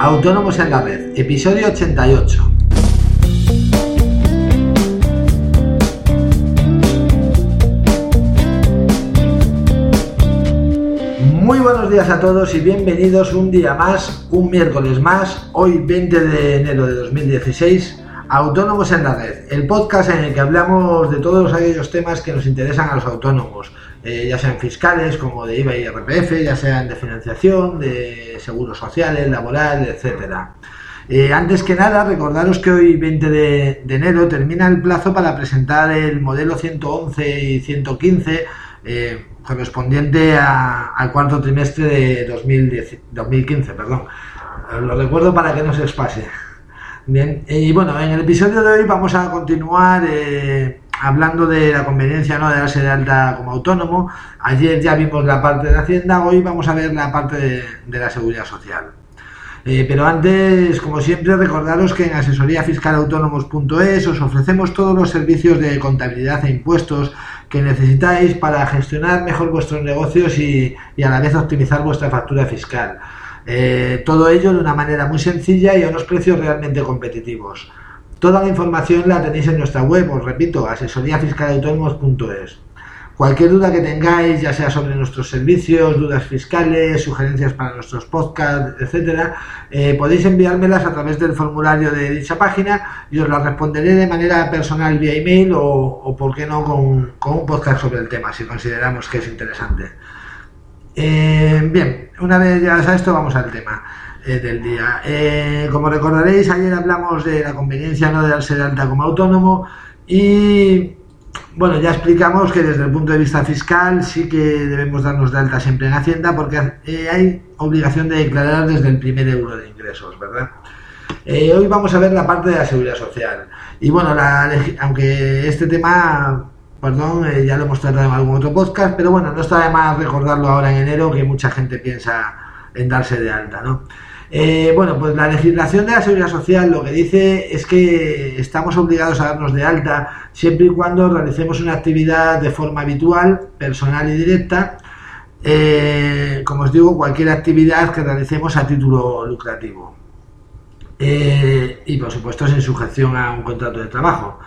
Autónomos en la Red, episodio 88. Muy buenos días a todos y bienvenidos un día más, un miércoles más, hoy 20 de enero de 2016, Autónomos en la Red, el podcast en el que hablamos de todos aquellos temas que nos interesan a los autónomos, eh, ya sean fiscales como de IVA y RPF, ya sean de financiación, de seguros sociales, laboral, etcétera. Eh, antes que nada, recordaros que hoy 20 de, enero termina el plazo para presentar el modelo 111 y 115 eh, correspondiente al cuarto trimestre de 2015. Perdón. Lo recuerdo para que no se expase. Bien, y bueno, en el episodio de hoy vamos a continuar hablando de la conveniencia ¿no? de darse de alta como autónomo. Ayer ya vimos la parte de Hacienda, hoy vamos a ver la parte de, la seguridad social. Eh, pero antes, como siempre, recordaros que en asesoríafiscalautónomos.es os ofrecemos todos los servicios de contabilidad e impuestos que necesitáis para gestionar mejor vuestros negocios y, a la vez optimizar vuestra factura fiscal. Eh, todo ello de una manera muy sencilla y a unos precios realmente competitivos. Toda la información la tenéis en nuestra web, os repito, asesoríafiscalautónomos.es. Cualquier duda que tengáis, ya sea sobre nuestros servicios, dudas fiscales, sugerencias para nuestros podcasts, etcétera, eh, podéis enviármelas a través del formulario de dicha página y os las responderé de manera personal vía email o, o por qué no, con, un podcast sobre el tema, si consideramos que es interesante. Eh, bien, una vez ya a esto, vamos al tema. Eh, del día. Eh, como recordaréis, ayer hablamos de la conveniencia ¿no? de darse de alta como autónomo y bueno, ya explicamos que desde el punto de vista fiscal sí que debemos darnos de alta siempre en Hacienda porque eh, hay obligación de declarar desde el primer euro de ingresos, ¿verdad? hoy vamos a ver la parte de la seguridad social. Y bueno, aunque este tema, perdón, ya lo hemos tratado en algún otro podcast, pero bueno, no está de más recordarlo ahora en enero que mucha gente piensa en darse de alta, ¿no? Eh, bueno, pues la legislación de la seguridad social lo que dice es que estamos obligados a darnos de alta siempre y cuando realicemos una actividad de forma habitual, personal y directa, eh, como os digo, cualquier actividad que realicemos a título lucrativo. Eh, y por supuesto sin sujeción a un contrato de trabajo.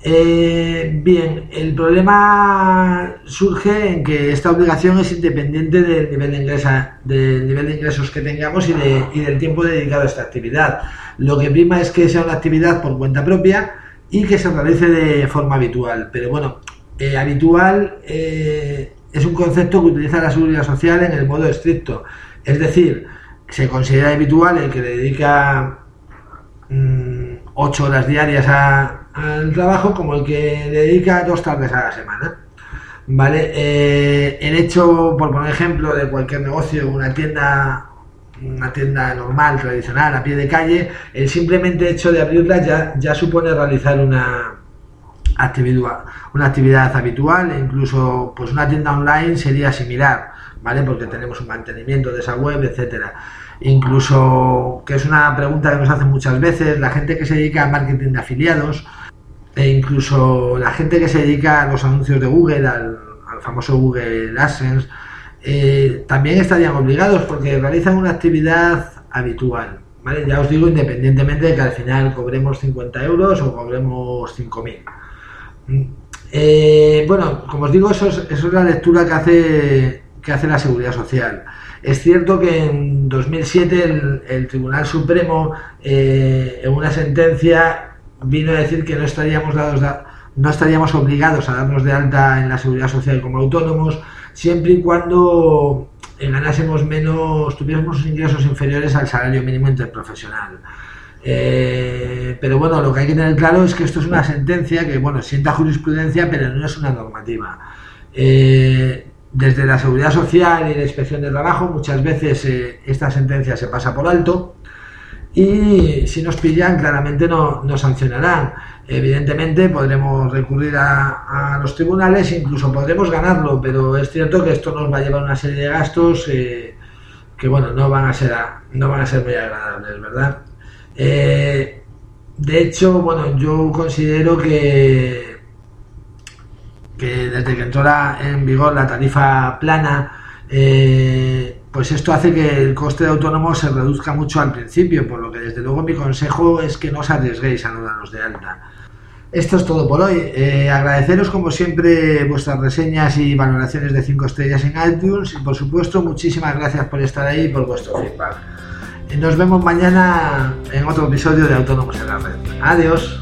Eh, bien, el problema surge en que esta obligación es independiente del nivel de, ingresa, del nivel de ingresos que tengamos y, del tiempo dedicado a esta actividad. Lo que prima es que sea una actividad por cuenta propia y que se realice de forma habitual. Pero bueno, eh, habitual eh, es un concepto que utiliza la seguridad social en el modo estricto. Es decir, se considera habitual el que dedica 8 mm, horas diarias al trabajo como el que dedica dos tardes a la semana. ¿Vale? Eh, el hecho, por poner ejemplo, de cualquier negocio, una tienda una tienda normal, tradicional, a pie de calle, el simplemente hecho de abrirla ya, ya supone realizar una actividad, una actividad habitual, e incluso pues una tienda online sería similar, ¿vale? Porque tenemos un mantenimiento de esa web, etcétera. Incluso, que es una pregunta que nos hacen muchas veces, la gente que se dedica a marketing de afiliados, e incluso la gente que se dedica a los anuncios de Google, al, famoso Google AdSense, eh, también estarían obligados porque realizan una actividad habitual. Ya os digo, independientemente de que al final cobremos 50 euros o cobremos 5.000. Mm, eh, bueno, como os digo, eso es, la lectura que hace, que hace la Seguridad Social. Es cierto que en 2007 el, Tribunal Supremo, eh, en una sentencia, vino a decir que no estaríamos dados no estaríamos obligados a darnos de alta en la seguridad social como autónomos siempre y cuando ganásemos menos, tuviésemos ingresos inferiores al salario mínimo interprofesional. Eh, pero bueno, lo que hay que tener claro es que esto es una sentencia que, bueno, sienta jurisprudencia, pero no es una normativa. Eh, desde la seguridad social y la inspección de trabajo, muchas veces eh, esta sentencia se pasa por alto y si nos pillan claramente no, sancionarán. Evidentemente podremos recurrir a, los tribunales, incluso podremos ganarlo, pero es cierto que esto nos va a llevar una serie de gastos eh, que bueno, no van a ser no van a ser muy agradables, ¿verdad? Eh, de hecho, bueno, yo considero que que desde que entró en vigor la tarifa plana, eh, pues esto hace que el coste de autónomo se reduzca mucho al principio, por lo que desde luego mi consejo es que no os arriesguéis a no daros de alta. Esto es todo por hoy. Eh, agradeceros como siempre vuestras reseñas y valoraciones de 5 estrellas en iTunes y por supuesto muchísimas gracias por estar ahí y por vuestro feedback. Nos vemos mañana en otro episodio de Autónomos en la Red. Adiós.